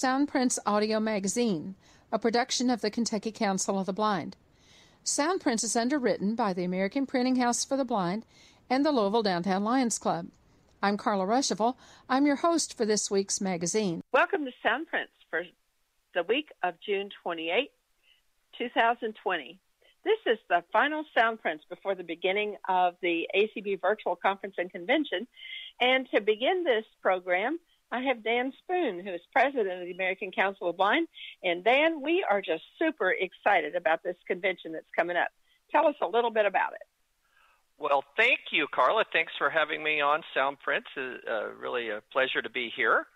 Soundprints Audio Magazine, a production of the Kentucky Council of the Blind. Soundprints is underwritten by the American Printing House for the Blind and the Louisville Downtown Lions Club. I'm Carla Ruschival. I'm your host for this week's magazine. Welcome to Soundprints for the week of June 28, 2020. This is the final Soundprints before the beginning of the ACB Virtual Conference and Convention. And to begin this program, I have Dan Spoon, who is president of the American Council of Blind. And Dan, we are just super excited about this convention that's coming up. Tell us a little bit about it. Well, thank you, Carla. Thanks for having me on Soundprints. It's uh, really a pleasure to be here.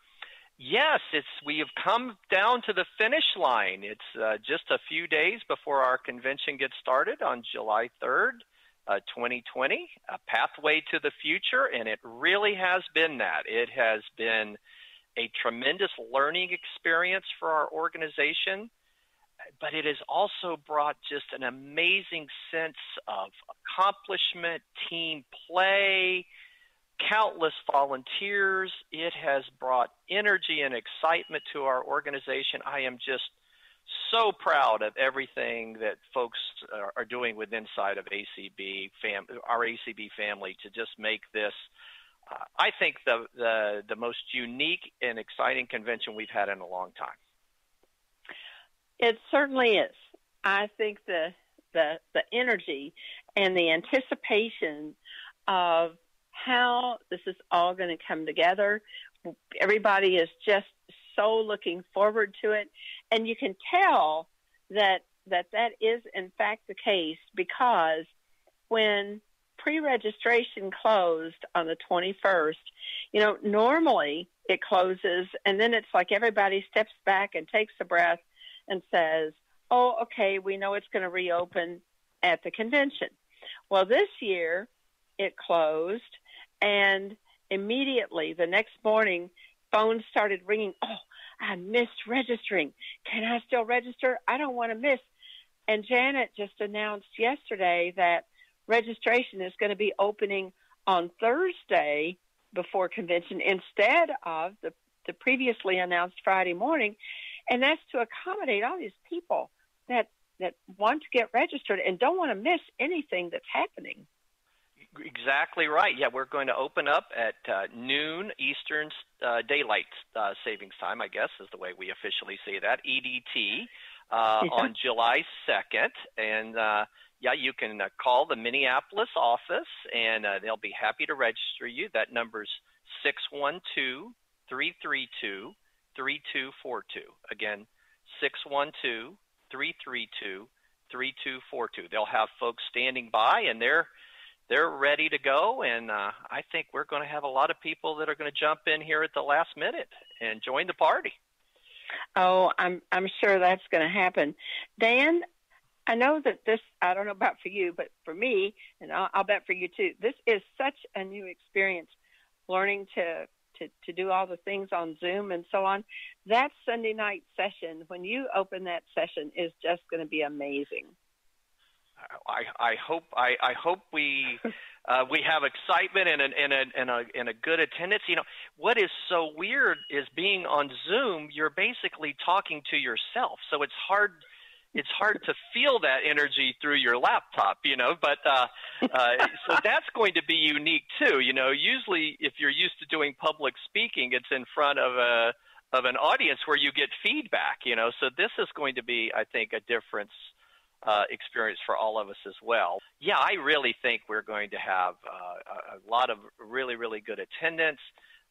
Yes, it's we have come down to the finish line. It's uh, just a few days before our convention gets started on July 3rd, uh, 2020, a pathway to the future, and it really has been that. It has been a tremendous learning experience for our organization but it has also brought just an amazing sense of accomplishment, team play, countless volunteers. It has brought energy and excitement to our organization. I am just so proud of everything that folks are, doing with inside of ACB fam- our ACB family to just make this uh, I think the, the the most unique and exciting convention we've had in a long time. It certainly is. I think the the the energy and the anticipation of how this is all going to come together. Everybody is just so looking forward to it, and you can tell that that that is in fact the case because when pre-registration closed on the 21st, you know, normally it closes and then it's like everybody steps back and takes a breath and says, oh, okay, we know it's going to reopen at the convention. Well, this year it closed, and immediately the next morning, phones started ringing. Oh, I missed registering. Can I still register? I don't want to miss. And Janet just announced yesterday that registration is going to be opening on Thursday before convention instead of the, the previously announced Friday morning and that's to accommodate all these people that that want to get registered and don't want to miss anything that's happening. Exactly right. Yeah, we're going to open up at uh, noon Eastern uh, Daylight uh, Savings Time, I guess is the way we officially say that, EDT, uh, yeah. on July 2nd. And uh, yeah, you can uh, call the Minneapolis office and they'll be happy to register you. That number's 612 332 3242. Again, 612 332 3242. They'll have folks standing by and they're they're ready to go and uh, I think we're going to have a lot of people that are going to jump in here at the last minute and join the party. Oh, I'm I'm sure that's going to happen. Dan, I know that this I don't know about for you, but for me, and I'll, I'll bet for you too. This is such a new experience, learning to to, to do all the things on Zoom and so on. That Sunday night session, when you open that session, is just going to be amazing. I, I hope I, I hope we uh, we have excitement and a, and, a, and, a, and a good attendance. You know what is so weird is being on Zoom. You're basically talking to yourself, so it's hard it's hard to feel that energy through your laptop, you know. But uh, uh, so that's going to be unique too. You know, usually if you're used to doing public speaking, it's in front of a of an audience where you get feedback. You know, so this is going to be, I think, a difference. Uh, experience for all of us as well. Yeah, I really think we're going to have uh, a lot of really, really good attendance.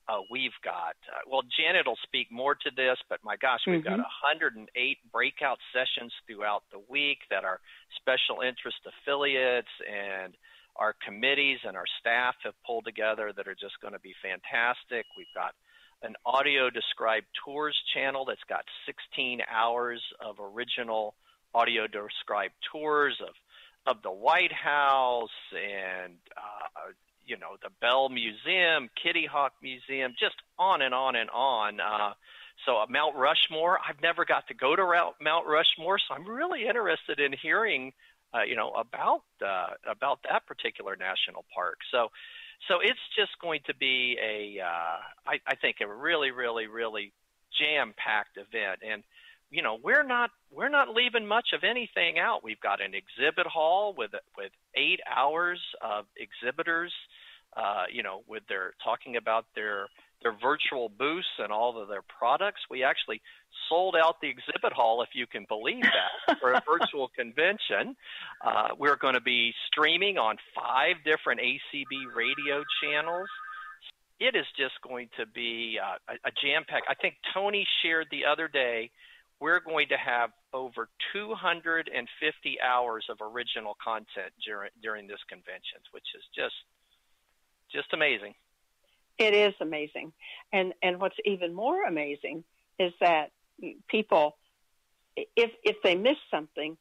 Uh, we've got, uh, well, Janet will speak more to this, but my gosh, we've mm-hmm. got 108 breakout sessions throughout the week that our special interest affiliates and our committees and our staff have pulled together that are just going to be fantastic. We've got an audio described tours channel that's got 16 hours of original audio described tours of of the White House and uh, you know the Bell Museum, Kitty Hawk Museum, just on and on and on. Uh, so uh, Mount Rushmore, I've never got to go to Mount Rushmore, so I'm really interested in hearing, uh, you know, about uh, about that particular national park. So, so it's just going to be a, uh, I, I think, a really, really, really jam-packed event, and you know we're not we're not leaving much of anything out. We've got an exhibit hall with with eight hours of exhibitors, uh, you know, with their talking about their their virtual booths and all of their products. We actually sold out the exhibit hall, if you can believe that, for a virtual convention. Uh, we're going to be streaming on five different ACB radio channels. It is just going to be uh, a, a jam pack. I think Tony shared the other day we're going to have over 250 hours of original content during during this convention, which is just just amazing. It is amazing, and and what's even more amazing is that people, if if they miss something,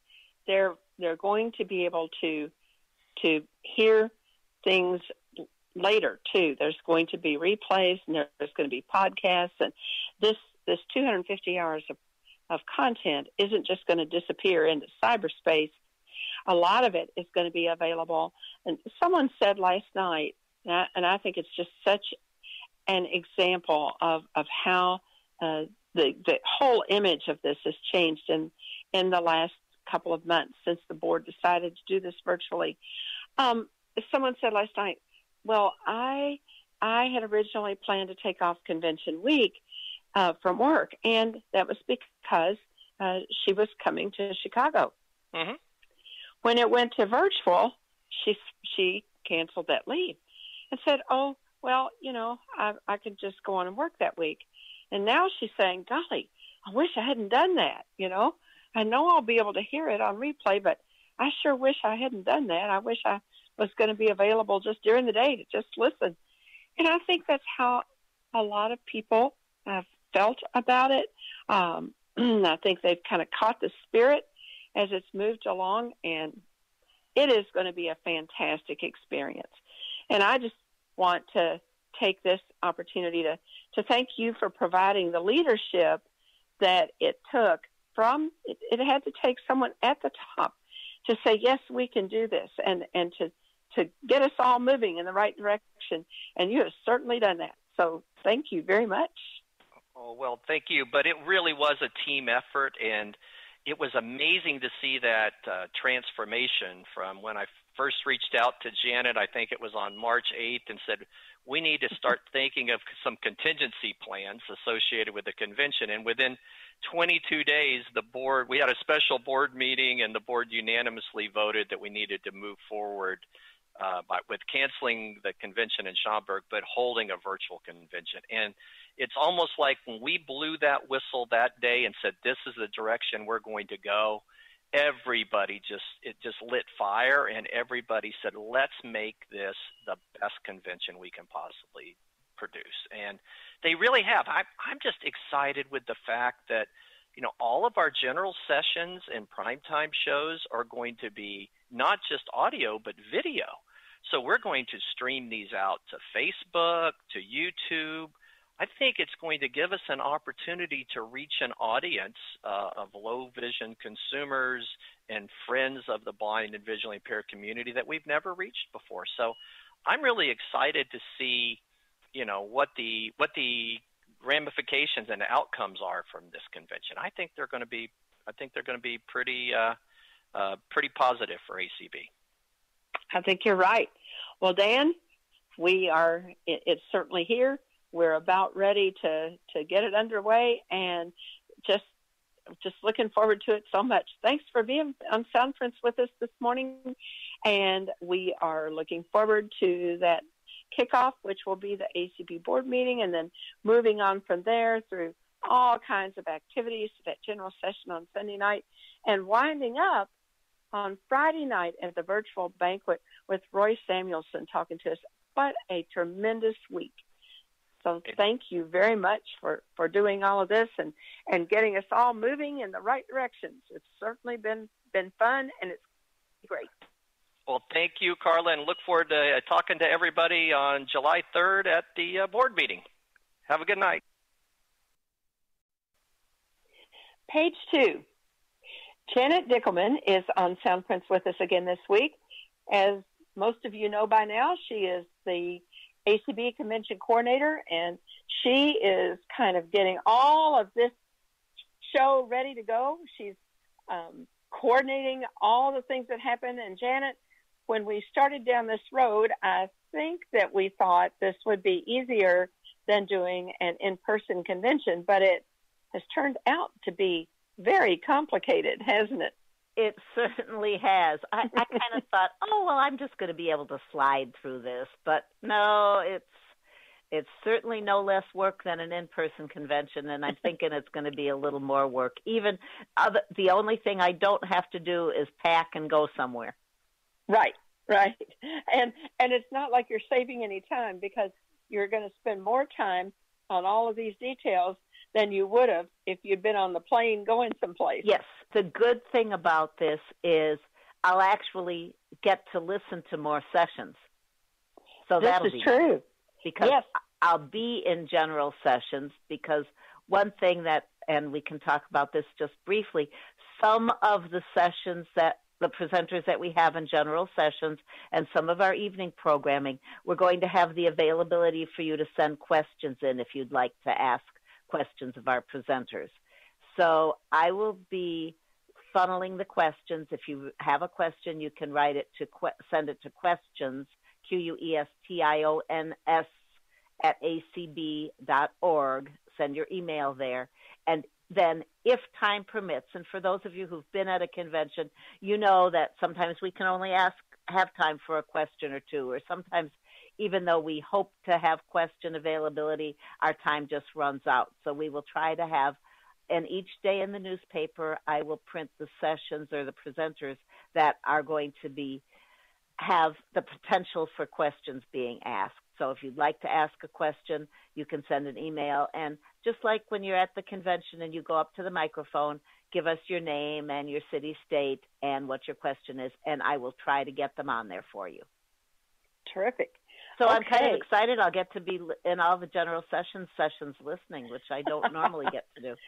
they're they're going to be able to to hear things later too. There's going to be replays and there's going to be podcasts, and this this 250 hours of of content isn't just going to disappear into cyberspace. A lot of it is going to be available. And someone said last night, and I, and I think it's just such an example of, of how uh, the, the whole image of this has changed in, in the last couple of months since the board decided to do this virtually. Um, someone said last night, well, I, I had originally planned to take off convention week uh, from work, and that was because uh, she was coming to Chicago. Mm-hmm. When it went to virtual, she she canceled that leave and said, "Oh, well, you know, I I could just go on and work that week." And now she's saying, "Golly, I wish I hadn't done that." You know, I know I'll be able to hear it on replay, but I sure wish I hadn't done that. I wish I was going to be available just during the day to just listen. And I think that's how a lot of people have felt about it. Um, I think they've kind of caught the spirit as it's moved along, and it is going to be a fantastic experience. And I just want to take this opportunity to, to thank you for providing the leadership that it took from it, it had to take someone at the top to say yes we can do this and and to to get us all moving in the right direction and you have certainly done that so thank you very much Oh, well, thank you. But it really was a team effort, and it was amazing to see that uh, transformation from when I first reached out to Janet, I think it was on March 8th, and said, we need to start thinking of some contingency plans associated with the convention. And within 22 days, the board, we had a special board meeting, and the board unanimously voted that we needed to move forward uh, by, with canceling the convention in Schaumburg, but holding a virtual convention. And it's almost like when we blew that whistle that day and said, this is the direction we're going to go, everybody just, it just lit fire and everybody said, let's make this the best convention we can possibly produce. And they really have. I, I'm just excited with the fact that, you know, all of our general sessions and primetime shows are going to be not just audio, but video. So we're going to stream these out to Facebook, to YouTube, I think it's going to give us an opportunity to reach an audience uh, of low vision consumers and friends of the blind and visually impaired community that we've never reached before. So I'm really excited to see, you know, what the what the ramifications and outcomes are from this convention. I think they're going to be I think they're going to be pretty uh, uh, pretty positive for ACB. I think you're right. Well, Dan, we are. It, it's certainly here we're about ready to to get it underway and just just looking forward to it so much. Thanks for being on Soundprints with us this morning, and we are looking forward to that kickoff, which will be the ACB board meeting, and then moving on from there through all kinds of activities to that general session on Sunday night, and winding up on Friday night at the virtual banquet with Roy Samuelson talking to us. What a tremendous week! So thank you very much for, for doing all of this and, and getting us all moving in the right directions. It's certainly been, been fun and it's great. Well, thank you, Carla, and look forward to uh, talking to everybody on July 3rd at the uh, board meeting. Have a good night. Page two. Janet Dickelman is on Soundprints with us again this week. As most of you know by now, she is the ACB convention coordinator, and she is kind of getting all of this show ready to go. She's um, coordinating all the things that happen. And Janet, when we started down this road, I think that we thought this would be easier than doing an in-person convention, but it has turned out to be very complicated, hasn't it? It certainly has. I, I kind of thought, oh well, I'm just going to be able to slide through this, but no, it's it's certainly no less work than an in-person convention, and I'm thinking it's going to be a little more work. Even other, the only thing I don't have to do is pack and go somewhere. Right, right, and and it's not like you're saving any time because you're going to spend more time on all of these details than you would have if you'd been on the plane going someplace. Yes. The good thing about this is I'll actually get to listen to more sessions. So this that'll is be true. Because yes. I'll be in general sessions because one thing that and we can talk about this just briefly, some of the sessions that the presenters that we have in general sessions and some of our evening programming, we're going to have the availability for you to send questions in if you'd like to ask questions of our presenters. So I will be funneling the questions. If you have a question, you can write it to send it to questions, Q U E S T I O N S, at acb.org. Send your email there. And then, if time permits, and for those of you who've been at a convention, you know that sometimes we can only ask, have time for a question or two, or sometimes even though we hope to have question availability, our time just runs out. So we will try to have, and each day in the newspaper, I will print the sessions or the presenters that are going to be have the potential for questions being asked. So if you'd like to ask a question, you can send an email. And just like when you're at the convention and you go up to the microphone, give us your name and your city, state, and what your question is, and I will try to get them on there for you. Terrific. So okay. I'm kind of excited. I'll get to be in all the general sessions sessions listening, which I don't normally get to do.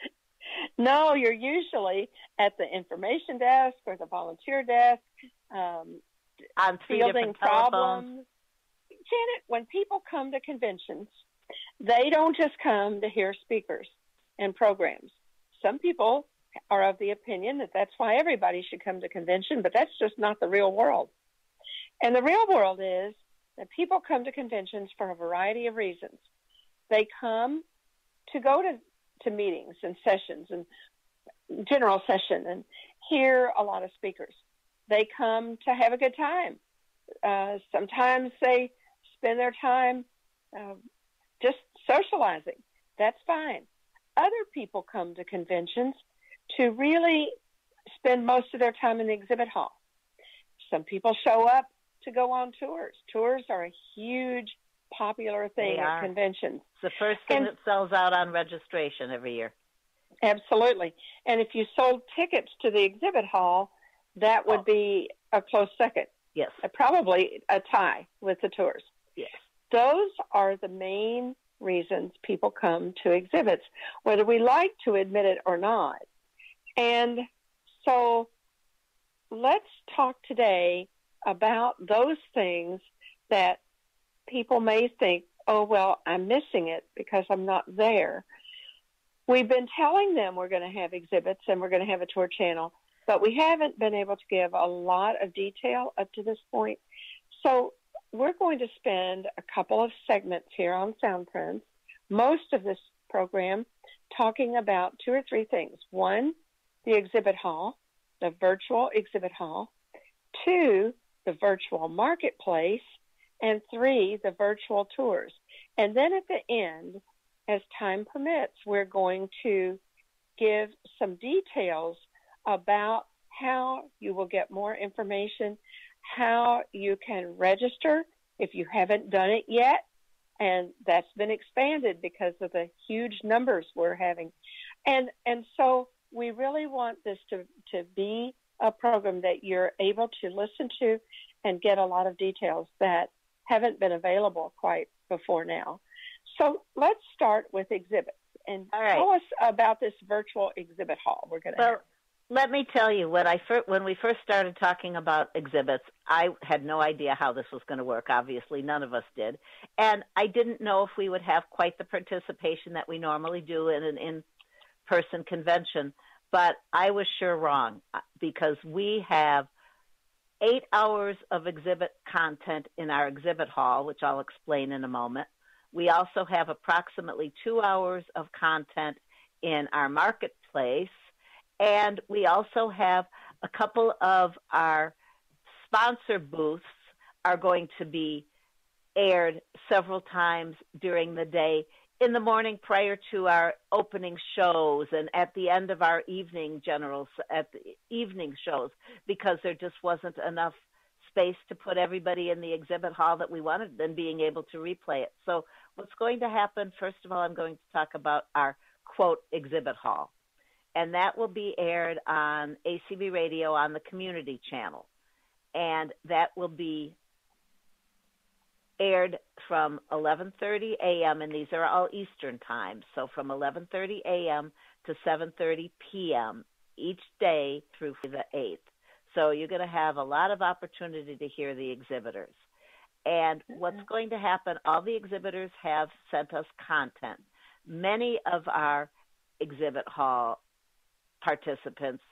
No, you're usually at the information desk or the volunteer desk, um, on fielding problems. Janet, when people come to conventions, they don't just come to hear speakers and programs. Some people are of the opinion that that's why everybody should come to convention, but that's just not the real world. And the real world is people come to conventions for a variety of reasons. They come to go to, to meetings and sessions and general session and hear a lot of speakers. They come to have a good time. Uh, sometimes they spend their time uh, just socializing. That's fine. Other people come to conventions to really spend most of their time in the exhibit hall. Some people show up to go on tours. Tours are a huge popular thing at conventions. It's the first thing and, that sells out on registration every year. Absolutely. And if you sold tickets to the exhibit hall, that would oh. be a close second. Yes. Uh, probably a tie with the tours. Yes. Those are the main reasons people come to exhibits, whether we like to admit it or not. And so let's talk today about those things that people may think, oh, well, I'm missing it because I'm not there. We've been telling them we're going to have exhibits and we're going to have a tour channel, but we haven't been able to give a lot of detail up to this point. So we're going to spend a couple of segments here on Soundprints, most of this program talking about two or three things. One, the exhibit hall, the virtual exhibit hall. Two, the virtual marketplace. And three, the virtual tours. And then at the end, as time permits, we're going to give some details about how you will get more information, how you can register if you haven't done it yet. And that's been expanded because of the huge numbers we're having. And, and so we really want this to, to be a program that you're able to listen to and get a lot of details that haven't been available quite before now. So let's start with exhibits and right. tell us about this virtual exhibit hall we're going to well, have. let me tell you when I first, when we first started talking about exhibits, I had no idea how this was going to work. Obviously, none of us did, and I didn't know if we would have quite the participation that we normally do in an in-person convention. But I was sure wrong uh, because we have eight hours of exhibit content in our exhibit hall, which I'll explain in a moment. We also have approximately two hours of content in our marketplace and we also have a couple of our sponsor booths are going to be aired several times during the day in the morning prior to our opening shows and at the end of our evening generals at the evening shows because there just wasn't enough space to put everybody in the exhibit hall that we wanted and being able to replay it. So what's going to happen first of all I'm going to talk about our quote exhibit hall and that will be aired on ACB Radio on the community channel. And that will be aired from 11:30 a.m. and these are all Eastern times. So from 11:30 a.m. to 7:30 p.m. each day through the 8th. So you're going to have a lot of opportunity to hear the exhibitors. And mm-hmm. what's going to happen, all the exhibitors have sent us content. Many of our exhibit hall participants,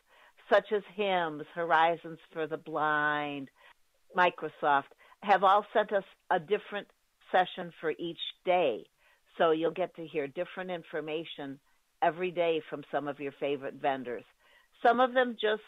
such as HIMS, Horizons for the Blind, Microsoft, have all sent us a different session for each day. So you'll get to hear different information every day from some of your favorite vendors. Some of them just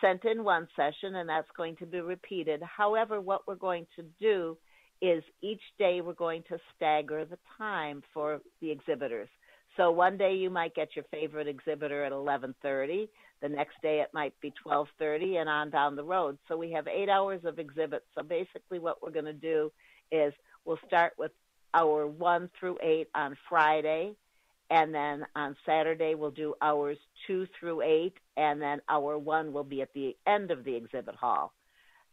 sent in one session and that's going to be repeated. However, what we're going to do is each day we're going to stagger the time for the exhibitors. So one day you might get your favorite exhibitor at 11:30. The next day it might be 12:30 and on down the road. So we have 8 hours of exhibits. So basically what we're going to do is we'll start with hour 1 through 8 on Friday and then on Saturday we'll do hours 2 through 8 and then hour 1 will be at the end of the exhibit hall.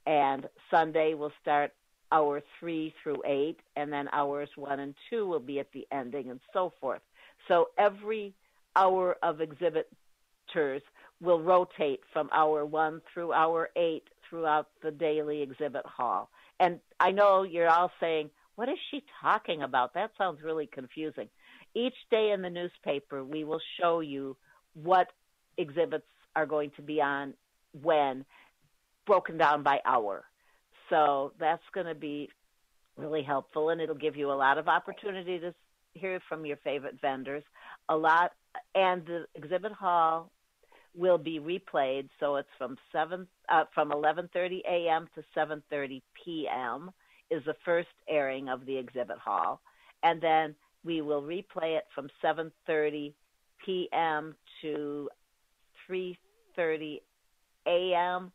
And Sunday we'll start hour 3 through 8 and then hours 1 and 2 will be at the ending and so forth. So every hour of exhibitors will rotate from hour one through hour eight throughout the daily exhibit hall. And I know you're all saying, what is she talking about? That sounds really confusing. Each day in the newspaper, we will show you what exhibits are going to be on when, broken down by hour. So that's going to be really helpful, and it'll give you a lot of opportunity to hear from your favorite vendors. A lot, and the exhibit hall will be replayed. So it's from seven uh, from 11:30 a.m. to 7:30 p.m. is the first airing of the exhibit hall, and then we will replay it from 7:30 p.m. to 3:30 a.m.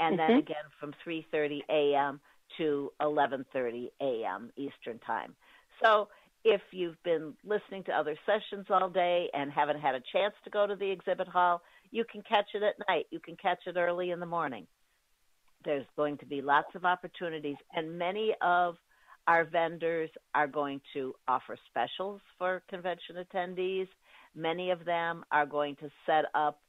and mm-hmm. then again from 3:30 a.m. to 11:30 a.m. Eastern time. So if you've been listening to other sessions all day and haven't had a chance to go to the exhibit hall, you can catch it at night. You can catch it early in the morning. There's going to be lots of opportunities, and many of our vendors are going to offer specials for convention attendees. Many of them are going to set up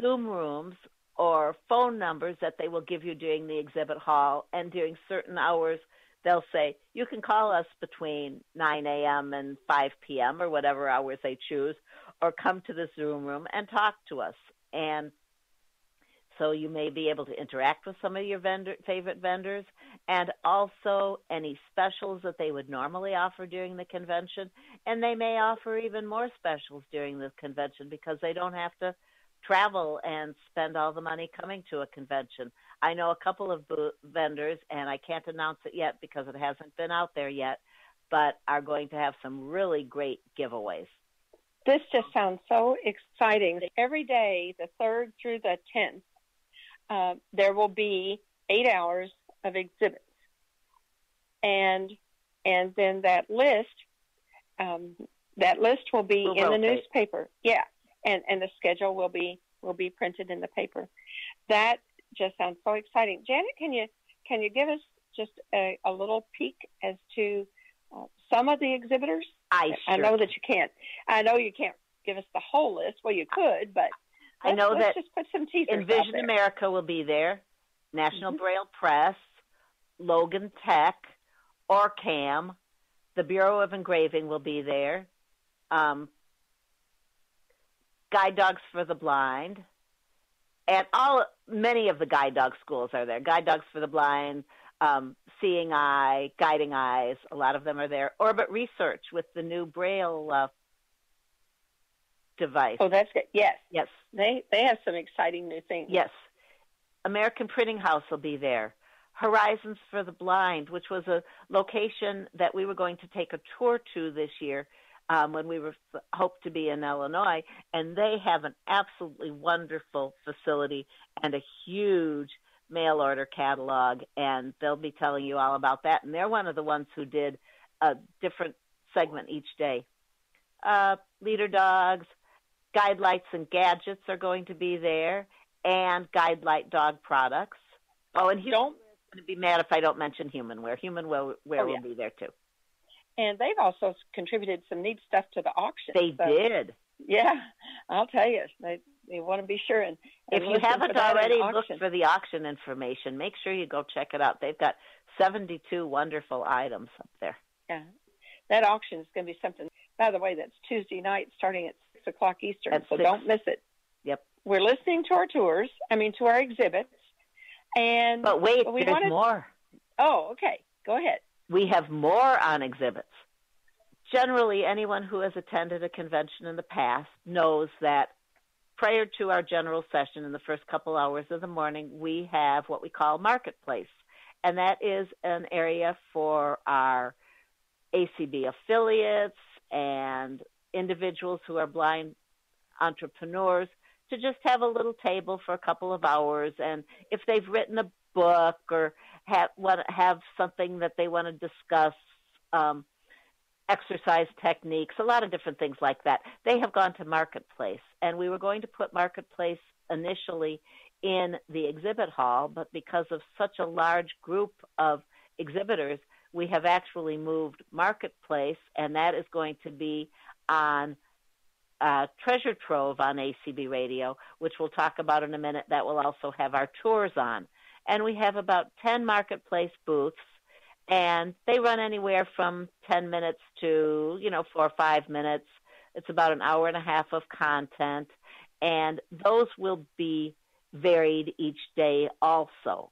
Zoom rooms or phone numbers that they will give you during the exhibit hall and during certain hours they'll say, you can call us between 9 a.m. and 5 p.m. or whatever hours they choose, or come to the Zoom room and talk to us. And so you may be able to interact with some of your vendor, favorite vendors and also any specials that they would normally offer during the convention. And they may offer even more specials during the convention because they don't have to travel and spend all the money coming to a convention. I know a couple of vendors, and I can't announce it yet because it hasn't been out there yet, but are going to have some really great giveaways. This just sounds so exciting. Every day, the 3rd through the 10th, uh, there will be eight hours of exhibits. And and then that list, um, that list will be we'll in rotate. the newspaper. Yeah, and and the schedule will be will be printed in the paper. That just sounds so exciting. Janet, can you can you give us just a, a little peek as to uh, some of the exhibitors? I sure I know that you can't. I know you can't give us the whole list. Well, you could, but I know let's that just put some teasers Envision. America will be there, National Mhm. Braille Press, Logan Tech, Orcam, the Bureau of Engraving will be there, um, Guide Dogs for the Blind, and all many of the guide dog schools are there. Guide Dogs for the Blind, um, Seeing Eye, Guiding Eyes, a lot of them are there. Orbit Research with the new Braille uh, device. Oh, that's good. Yes, Yes, they they have some exciting new things. Yes. American Printing House will be there. Horizons for the Blind, which was a location that we were going to take a tour to this year um, when we were hoped to be in Illinois, and they have an absolutely wonderful facility and a huge mail order catalog, and they'll be telling you all about that. And they're one of the ones who did a different segment each day. Uh, leader dogs, guide lights and gadgets are going to be there, and guide light dog products. Oh, and Don't going to be mad if I don't mention Humanware. Humanware Oh, yeah. will be there too. And they've also contributed some neat stuff to the auction. They So, did. Yeah, I'll tell you, they they want to be sure and, and If you haven't already looked for the auction information, make sure you go check it out. They've got 72 wonderful items up there. Yeah, that auction is going to be something. By the way, that's Tuesday night, starting at six o'clock Eastern. At so six. don't miss it. Yep. We're listening to our tours. I mean, to our exhibits. And But wait, we there's wanted- more. oh, okay, go ahead. We have more on exhibits. Generally, anyone who has attended a convention in the past knows that prior to our general session in the first couple hours of the morning, we have what we call marketplace. And that is an area for our ACB affiliates and individuals who are blind entrepreneurs to just have a little table for a couple of hours. And if they've written a book or have, want have something that they want to discuss, um, exercise techniques, a lot of different things like that. They have gone to Marketplace, and we were going to put Marketplace initially in the exhibit hall, but because of such a large group of exhibitors, we have actually moved Marketplace, and that is going to be on uh, Treasure Trove on ACB Radio, which we'll talk about in a minute. That will also have our tours on. And we have about 10 Marketplace booths and they run anywhere from 10 minutes to you know four or five minutes. It's about an hour and a half of content and those will be varied each day also.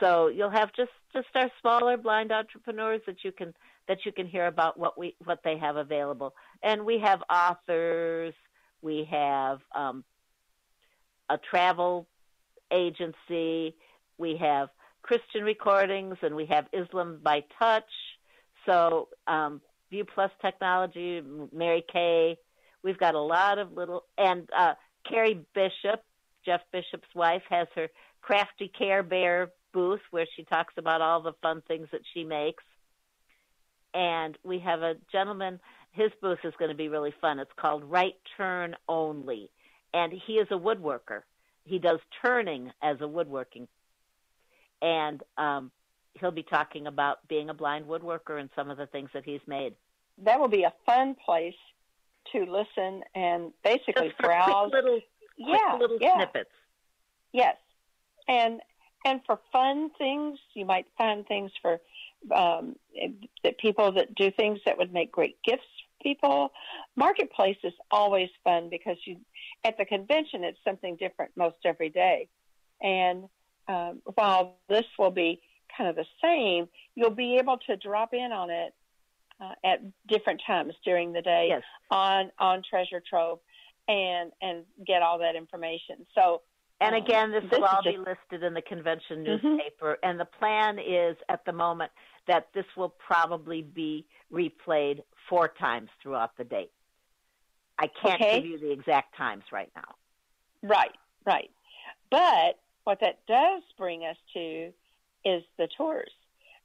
So you'll have just just our smaller blind entrepreneurs that you can that you can hear about what we what they have available. And we have authors we have um, a travel agency we have Christian recordings, and we have Islam by Touch. So um, View Plus Technology, Mary Kay. We've got a lot of little, and uh, Carrie Bishop, Jeff Bishop's wife, has her Crafty Care Bear booth where she talks about all the fun things that she makes. And we have a gentleman, his booth is going to be really fun. It's called Right Turn Only. And he is a woodworker. He does turning as a woodworking and um, he'll be talking about being a blind woodworker and some of the things that he's made. That will be a fun place to listen and basically browse. little, yeah, little yeah. snippets. Yes, and and for fun things, you might find things for um, that people that do things that would make great gifts. People, marketplace is always fun because you at the convention it's something different most every day, and um, while this will be kind of the same, you'll be able to drop in on it uh, at different times during the day Yes. on on Treasure Trove, and and get all that information. So And Um, again, this, this will all be listed in the convention Mhm. newspaper. And the plan is at the moment that this will probably be replayed four times throughout the day. I can't Okay. give you the exact times right now. Right, right. But what that does bring us to is the tours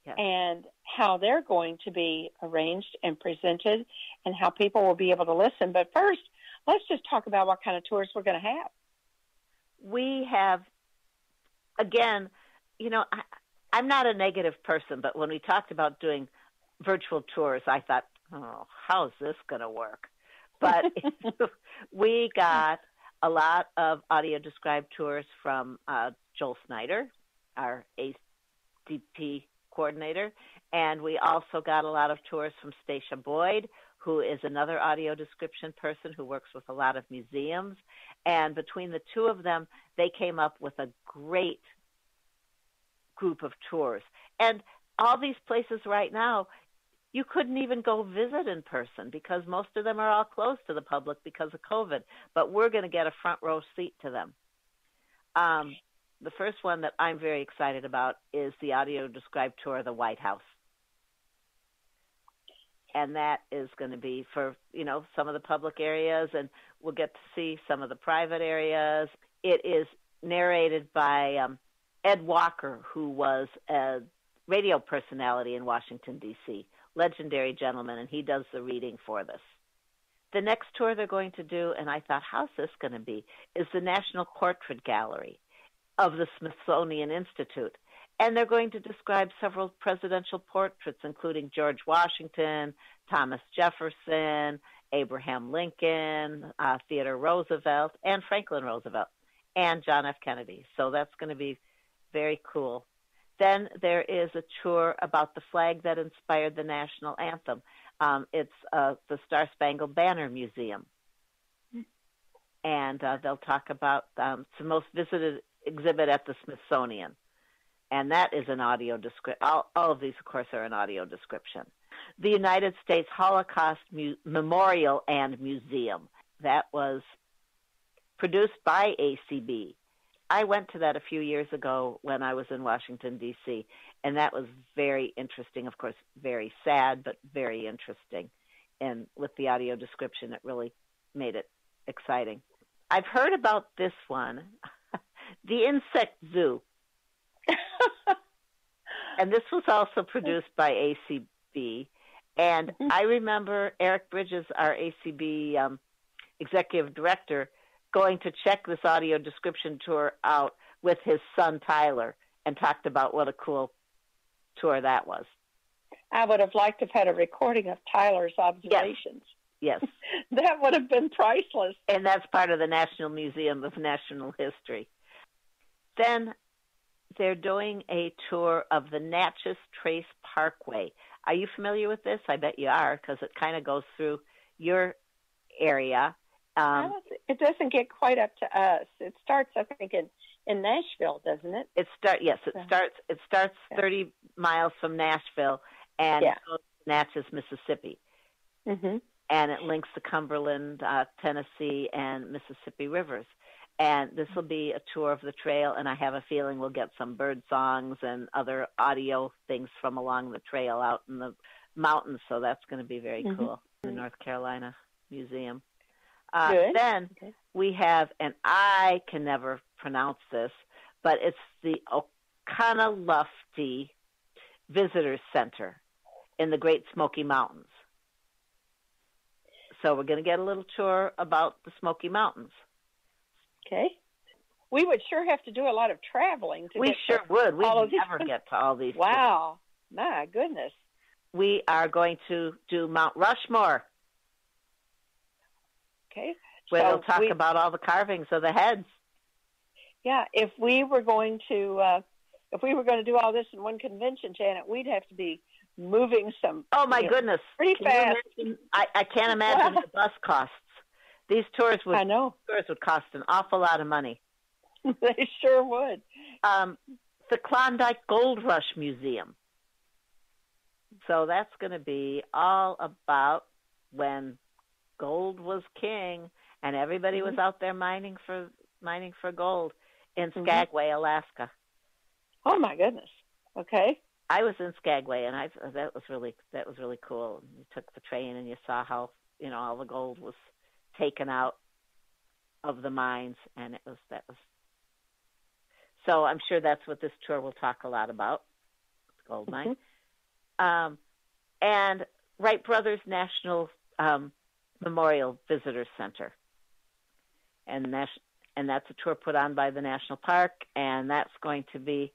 Yes. and how they're going to be arranged and presented and how people will be able to listen. But first, let's just talk about what kind of tours we're going to have. we have again you know I, i'm not a negative person but when we talked about doing virtual tours i thought oh how's this going to work but we got a lot of audio described tours from uh, Joel Snyder, our ACP coordinator, and we also got a lot of tours from Stacia Boyd, who is another audio description person who works with a lot of museums. And between the two of them, they came up with a great group of tours. And all these places right now, you couldn't even go visit in person because most of them are all closed to the public because of COVID. But we're going to get a front row seat to them. Um, the first one that I'm very excited about is the audio described tour of the White House. And that is going to be for, you know, some of the public areas and we'll get to see some of the private areas. It is narrated by um, Ed Walker, who was a radio personality in Washington, D.C., legendary gentleman, and he does the reading for this. The next tour they're going to do, and I thought, how's this going to be, is the National Portrait Gallery of the Smithsonian Institute. And they're going to describe several presidential portraits, including George Washington, Thomas Jefferson, Abraham Lincoln, uh, Theodore Roosevelt, and Franklin Roosevelt, and John F. Kennedy. So that's going to be very cool. Then there is a tour about the flag that inspired the national anthem. Um, it's uh, the Star Spangled Banner Museum. And uh, they'll talk about um, it's the most visited exhibit at the Smithsonian. And that is an audio description. All, all of these, of course, are an audio description. The United States Holocaust Mu- Memorial and Museum. That was produced by ACB. I went to that a few years ago when I was in Washington, D.C., and that was very interesting. Of course, very sad, but very interesting. And with the audio description, it really made it exciting. I've heard about this one, The Insect Zoo. and this was also produced by ACB. And mm-hmm. I remember Eric Bridges, our ACB um, executive director, going to check this audio description tour out with his son Tyler and talked about what a cool tour that was. I would have liked to have had a recording of Tyler's observations. Yes. yes. that would have been priceless. And that's part of the National Museum of National History. Then they're doing a tour of the Natchez Trace Parkway. Are you familiar with this? I bet you are because it kind of goes through your area. Um, it doesn't get quite up to us. It starts, I think, in in Nashville, doesn't it? It start yes. It starts. It starts yeah. thirty miles from Nashville and yeah. goes to Natchez, Mississippi, mm-hmm. and it links the Cumberland, uh, Tennessee, and Mississippi rivers. And this will be a tour of the trail, and I have a feeling we'll get some bird songs and other audio things from along the trail out in the mountains. So that's going to be very mm-hmm. cool. The. North Carolina Museum. Uh, Then okay. we have, and I can never pronounce this, but it's the Oconaluftee Visitor Center in the Great Smoky Mountains. So we're going to get a little tour about the Smoky Mountains. Okay. We would sure have to do a lot of traveling to We sure would. We would never these... get to all these. Wow. My goodness. We are going to do Mount Rushmore. Okay. Where so they'll talk we, about all the carvings of the heads. Yeah, if we were going to, uh, if we were going to do all this in one convention, Janet, we'd have to be moving some. Oh my you know, goodness! Pretty Can fast. Imagine, I, I can't imagine the bus costs. These tours would I know tours would cost an awful lot of money. they sure would. Um, the Klondike Gold Rush Museum. So that's going to be all about when gold was king, and everybody mm-hmm. was out there mining for mining for gold in Mhm. Skagway, Alaska. Oh my goodness. Okay. I was in Skagway, and I that was really that was really cool. You took the train, and you saw how you know all the gold was taken out of the mines, and it was that was. So I'm sure that's what this tour will talk a lot about, gold mine, um, and Wright Brothers National um, Memorial Visitor Center, and Nas- and that's a tour put on by the national park, and that's going to be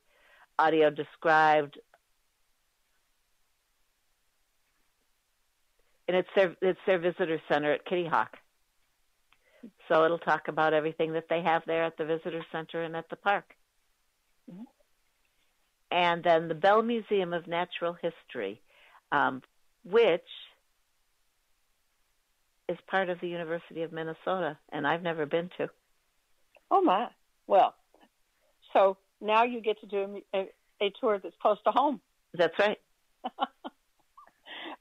audio described and it's their it's their visitor center at Kitty Hawk. So it'll talk about everything that they have there at the visitor center and at the park. Mm-hmm. And then the Bell Museum of Natural History, um, which is part of the University of Minnesota, and I've never been to. Oh my! Well, so now you get to do a, a tour that's close to home. That's right.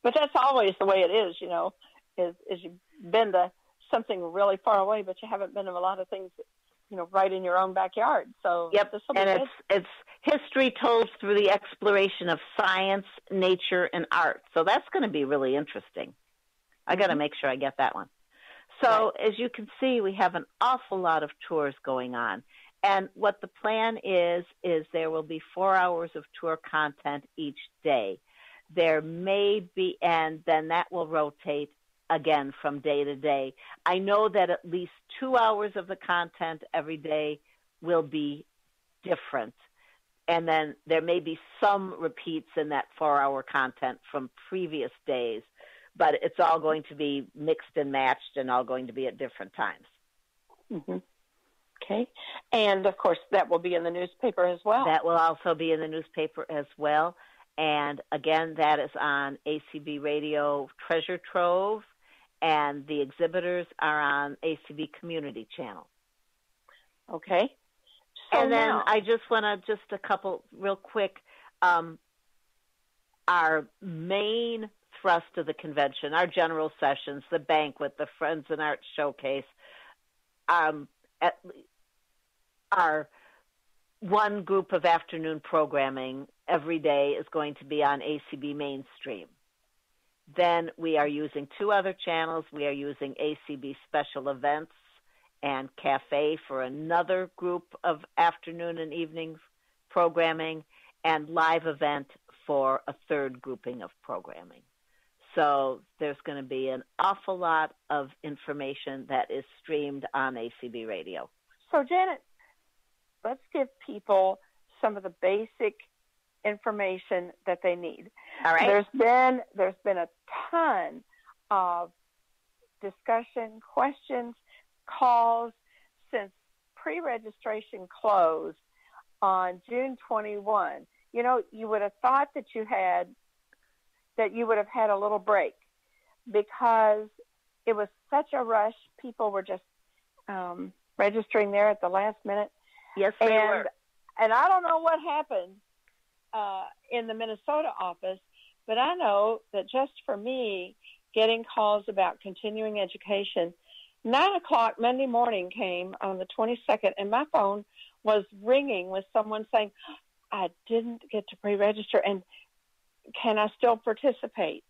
but that's always the way it is, you know. Is is you've been to something really far away, but you haven't been to a lot of things, you know, right in your own backyard. So yep, and it's it's history told through the exploration of science, nature, and art. So that's going to be really interesting. I got to make sure I get that one. So right. as you can see, we have an awful lot of tours going on. And what the plan is, is there will be four hours of tour content each day. There may be, and then that will rotate again from day to day. I know that at least two hours of the content every day will be different. And then there may be some repeats in that four hour content from previous days, but it's all going to be mixed and matched and all going to be at different times. Mm-hmm. Okay. And of course, that will be in the newspaper as well. That will also be in the newspaper as well. And again, that is on ACB Radio Treasure Trove, and the exhibitors are on ACB Community Channel. Okay. So and then now, I just want to just a couple real quick. Um, our main thrust of the convention, our general sessions, the banquet, the Friends and Arts Showcase, um, at, our one group of afternoon programming every day is going to be on ACB mainstream. Then we are using two other channels. We are using ACB special events and cafe for another group of afternoon and evening programming and live event for a third grouping of programming. So there's going to be an awful lot of information that is streamed on ACB radio. So Janet, let's give people some of the basic information that they need. All right. There's been there's been a ton of discussion, questions, calls since pre-registration closed on June 21. You know, you would have thought that you had that you would have had a little break because it was such a rush. People were just um, registering there at the last minute. Yes, they and, were. And I don't know what happened uh, in the Minnesota office, but I know that just for me, getting calls about continuing education, nine o'clock Monday morning came on the 22nd, and my phone was ringing with someone saying, I didn't get to pre register, and can I still participate?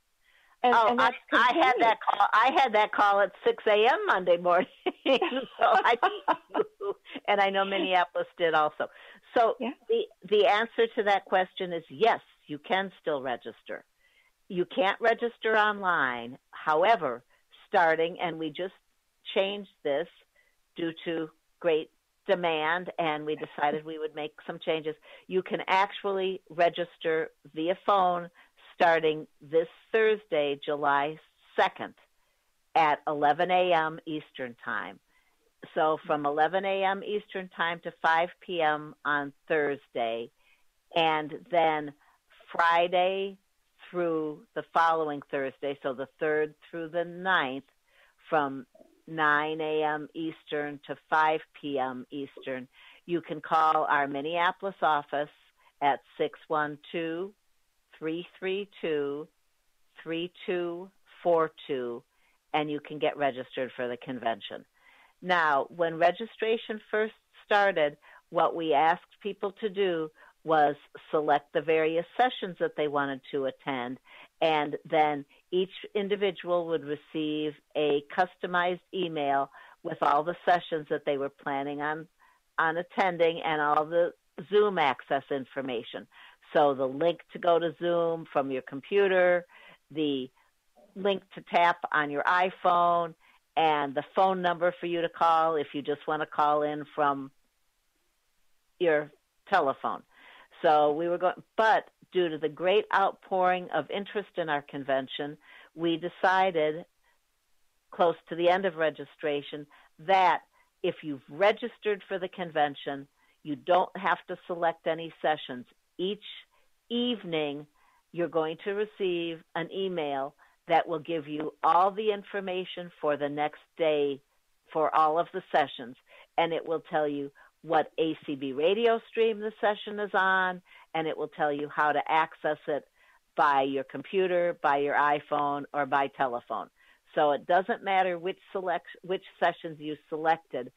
And, oh, and I, I, had that call. I had that call at 6 a.m. Monday morning. so I, and I know Minneapolis did also. So yeah. the the answer to that question is yes, you can still register. You can't register online. However, starting and we just changed this due to great demand and we decided we would make some changes. You can actually register via phone starting this Thursday, July 2nd at 11 a.m. Eastern Time. So from 11 a.m. Eastern Time to 5 p.m. on Thursday, and then Friday through the following Thursday, so the 3rd through the 9th, from 9 a.m. Eastern to 5 p.m. Eastern. You can call our Minneapolis office at 612 332 3242 and you can get registered for the convention. Now, when registration first started, what we asked people to do was select the various sessions that they wanted to attend, and then each individual would receive a customized email with all the sessions that they were planning on on attending and all the Zoom access information. So the link to go to Zoom from your computer, the link to tap on your iPhone, and the phone number for you to call if you just want to call in from your telephone. So we were going, but due to the great outpouring of interest in our convention, we decided close to the end of registration that if you've registered for the convention, you don't have to select any sessions. Each evening, you're going to receive an email that will give you all the information for the next day for all of the sessions. And it will tell you what ACB radio stream the session is on, and it will tell you how to access it by your computer, by your iPhone, or by telephone. So it doesn't matter which select which sessions you selected,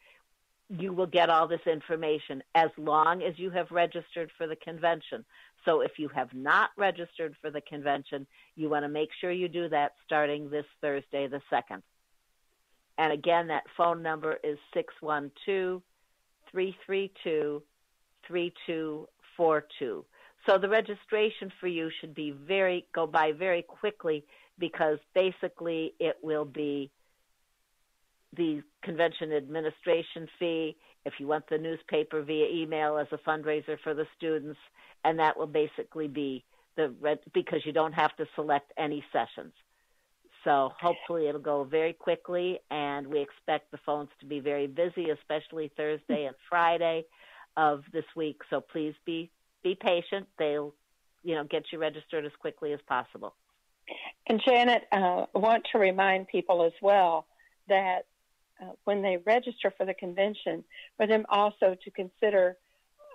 you will get all this information as long as you have registered for the convention. So if you have not registered for the convention, you want to make sure you do that starting this Thursday the 2nd. And again, that phone number is 612 332 3242. So the registration for you should be very go by very quickly because basically it will be the convention administration fee if you want the newspaper via email as a fundraiser for the students and that will basically be the because you don't have to select any sessions so hopefully it'll go very quickly and we expect the phones to be very busy especially thursday and friday of this week. So please be be patient. They'll you know get you registered as quickly as possible. And Janet, uh, I want to remind people as well that uh, when they register for the convention, for them also to consider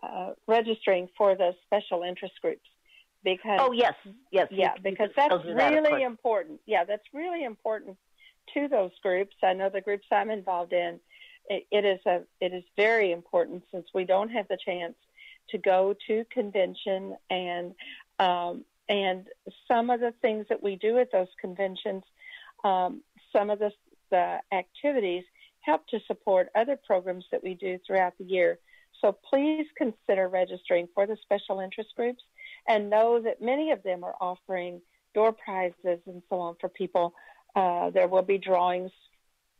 uh, registering for the special interest groups. Because oh yes, yes, yeah, because that's really important. Yeah, that's really important to those groups. I know the groups I'm involved in. it, it is a it is very important since we don't have the chance to go to convention and um, and some of the things that we do at those conventions, um, some of the, the activities help to support other programs that we do throughout the year. So please consider registering for the special interest groups and know that many of them are offering door prizes and so on for people. Uh, there will be drawings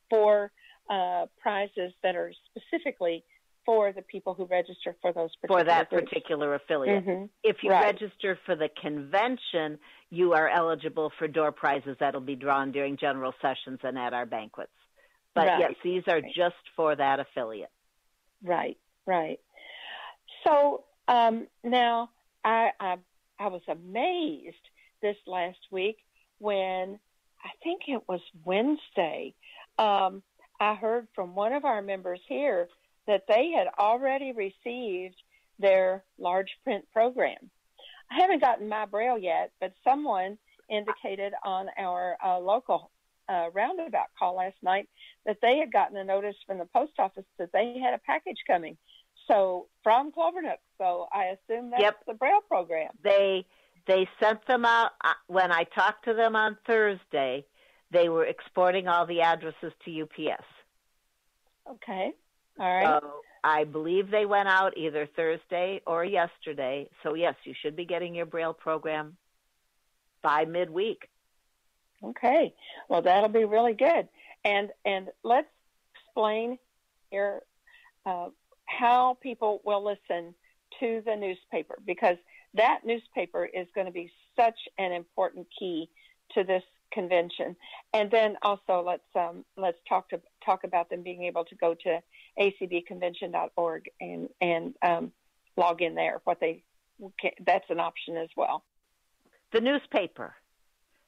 for uh, prizes that are specifically for the people who register for those for that groups. particular affiliate. Mm-hmm. If you right. register for the convention, you are eligible for door prizes that'll be drawn during general sessions and at our banquets. But right. yes, these are right. just for that affiliate. Right, right. So um, now I, I I was amazed this last week when I think it was Wednesday. Um, I heard from one of our members here that they had already received their large print program. I haven't gotten my braille yet, but someone indicated on our uh, local uh, roundabout call last night that they had gotten a notice from the post office that they had a package coming. So from Clovernook. So I assume that's yep. the braille program. They they sent them out uh, when I talked to them on Thursday. They were exporting all the addresses to UPS. Okay. All right. So I believe they went out either Thursday or yesterday. So yes, you should be getting your Braille program by midweek. Okay. Well, that'll be really good. And and let's explain here uh, how people will listen to the newspaper because that newspaper is going to be such an important key to this convention. And then also let's um, let's talk to talk about them being able to go to acbconvention.org and and um, log in there. What they can, that's an option as well. The newspaper.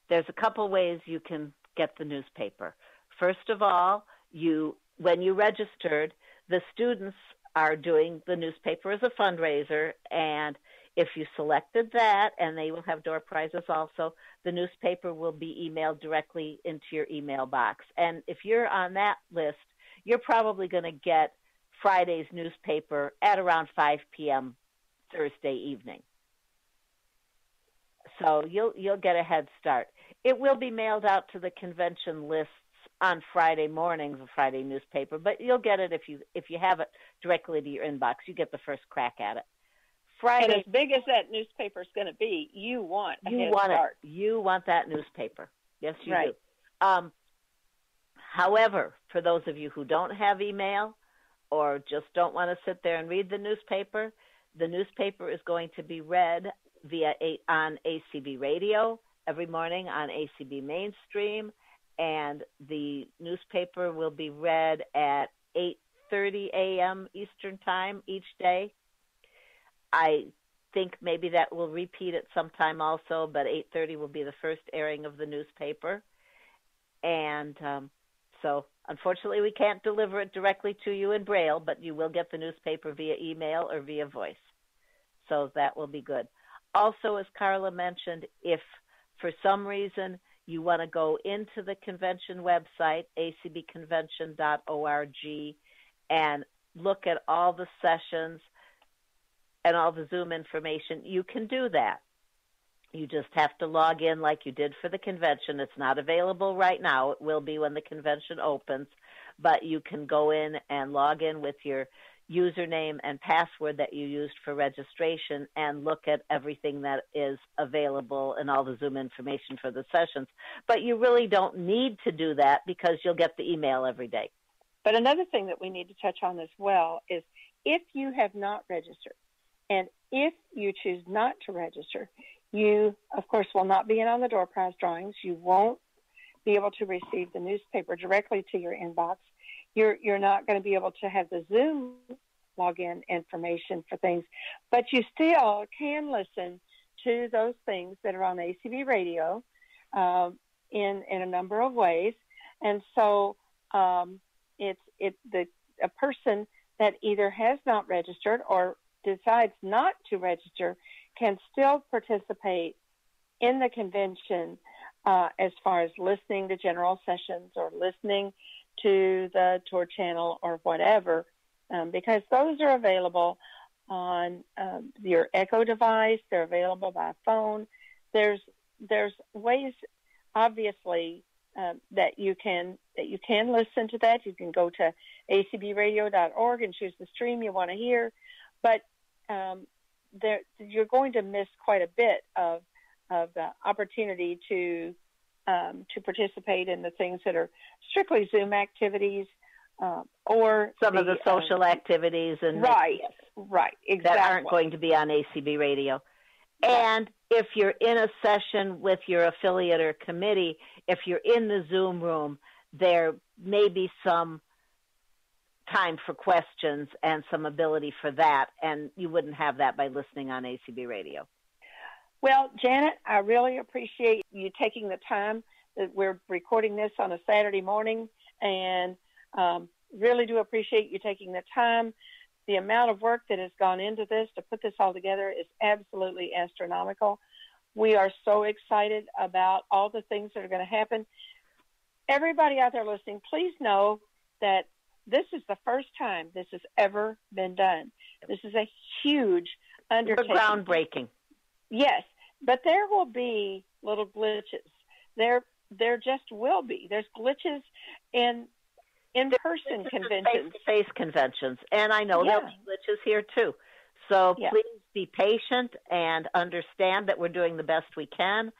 There's a couple ways you can get the newspaper. First of all, you when you registered, the students are doing the newspaper as a fundraiser and if you selected that, and they will have door prizes also, the newspaper will be emailed directly into your email box. And if you're on that list, you're probably going to get Friday's newspaper at around 5 p.m. Thursday evening. So you'll you'll get a head start. It will be mailed out to the convention lists on Friday mornings, a Friday newspaper, but you'll get it if you if you have it directly to your inbox. You get the first crack at it. Friday, and as big as that newspaper is going to be, you want you want start. it. You want that newspaper. Yes, you right. do. Um, however, for those of you who don't have email or just don't want to sit there and read the newspaper, the newspaper is going to be read via a, on ACB radio every morning on ACB mainstream and the newspaper will be read at 8:30 a.m. Eastern Time each day. I think maybe that will repeat at some time also, but 8:30 will be the first airing of the newspaper. And um, so, unfortunately, we can't deliver it directly to you in Braille, but you will get the newspaper via email or via voice. So that will be good. Also, as Carla mentioned, if for some reason you want to go into the convention website, acbconvention.org, and look at all the sessions and all the Zoom information, you can do that. You just have to log in like you did for the convention. It's not available right now. It will be when the convention opens, but you can go in and log in with your username and password that you used for registration and look at everything that is available and all the Zoom information for the sessions. But you really don't need to do that because you'll get the email every day. But another thing that we need to touch on as well is if you have not registered and if you choose not to register, you, of course, will not be in on the door prize drawings. You won't be able to receive the newspaper directly to your inbox. You're, you're not going to be able to have the Zoom login information for things, but you still can listen to those things that are on ACB radio um, in in a number of ways. And so um, it's it the a person that either has not registered or decides not to register can still participate in the convention uh, as far as listening to general sessions or listening to the tour channel or whatever, um, because those are available on um, your Echo device. They're available by phone. There's there's ways, obviously, um, that you can that you can listen to that. You can go to acbradio.org and choose the stream you want to hear, but um, there, you're going to miss quite a bit of of the opportunity to um, to participate in the things that are strictly Zoom activities uh, or some the, of the social um, activities and right, right, exactly that aren't going to be on ACB radio. And if you're in a session with your affiliate or committee, if you're in the Zoom room, there may be some time for questions and some ability for that, and you wouldn't have that by listening on ACB radio. Well, Janet, I really appreciate you taking the time. that We're recording this on a Saturday morning, and um, really do appreciate you taking the time. The amount of work that has gone into this to put this all together is absolutely astronomical. We are so excited about all the things that are going to happen. Everybody out there listening, please know that this is the first time this has ever been done. This is a huge undertaking. groundbreaking. Yes, but there will be little glitches. There, there just will be. There's glitches in in-person conventions, face-to-face conventions, and I know Yeah. there'll be glitches here too. So Yeah. please be patient and understand that we're doing the best we can,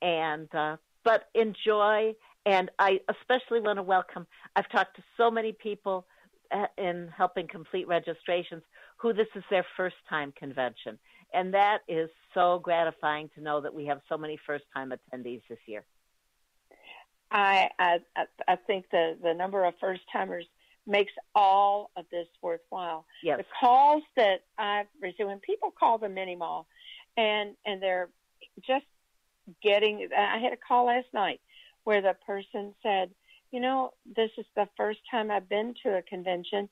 and uh, but enjoy. And I especially want to welcome. I've talked to so many people uh, in helping complete registrations who this is their first time convention, and that is so gratifying to know that we have so many first time attendees this year. I, I I think the the number of first timers makes all of this worthwhile. Yes. The calls that I've received, when people call the mini mall, and and they're just getting. I had a call last night where the person said, "You know, this is the first time I've been to a convention.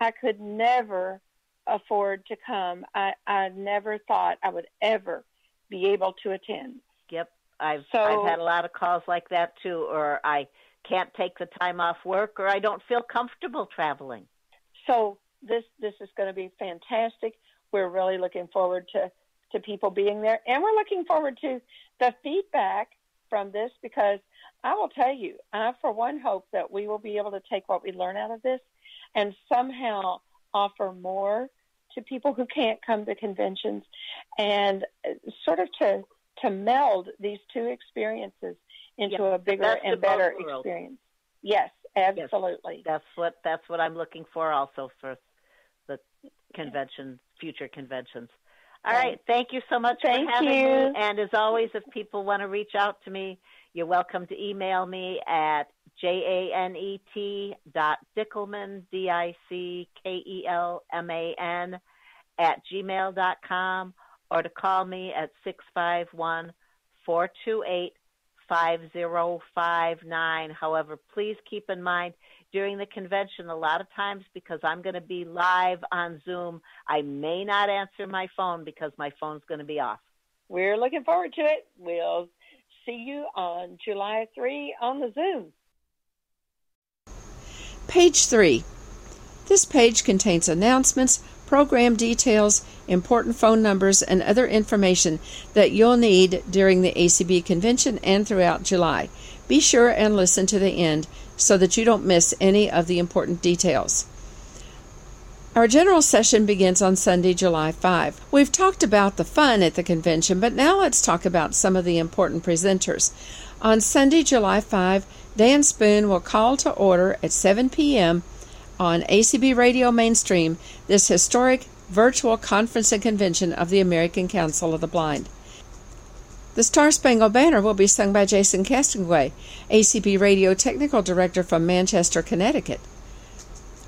I could never afford to come. I I never thought I would ever be able to attend." Yep. I've So- I've had a lot of calls like that too, or I can't take the time off work, or I don't feel comfortable traveling. So this this is going to be fantastic. We're really looking forward to to people being there, and we're looking forward to the feedback from this because I will tell you, I for one hope that we will be able to take what we learn out of this and somehow offer more to people who can't come to conventions, and sort of to to meld these two experiences into Yeah, a bigger and better experience. Yes, absolutely. That's what that's what I'm looking for also for the convention, future conventions. All Right. right, thank you so much Thank for having you. me. And as always, if people want to reach out to me, You're welcome to email me at J-A-N-E-T dot Dickelman, D-I-C-K-E-L-M-A-N at gmail dot com or to call me at 651 428 5059. However, please keep in mind during the convention, a lot of times because I'm going to be live on Zoom, I may not answer my phone because my phone's going to be off. We're looking forward to it. We'll see you on July 3 on the Zoom. Page 3. This page contains announcements, program details, important phone numbers, and other information that you'll need during the ACB convention and throughout July. Be sure and listen to the end so that you don't miss any of the important details. Our general session begins on Sunday, July 5. We've talked about the fun at the convention, but now let's talk about some of the important presenters. On Sunday, July 5, Dan Spoon will call to order at 7 p.m. on ACB Radio Mainstream this historic virtual conference and convention of the American Council of the Blind. The Star Spangled Banner will be sung by Jason Castonguay, ACB Radio Technical Director from Manchester, Connecticut.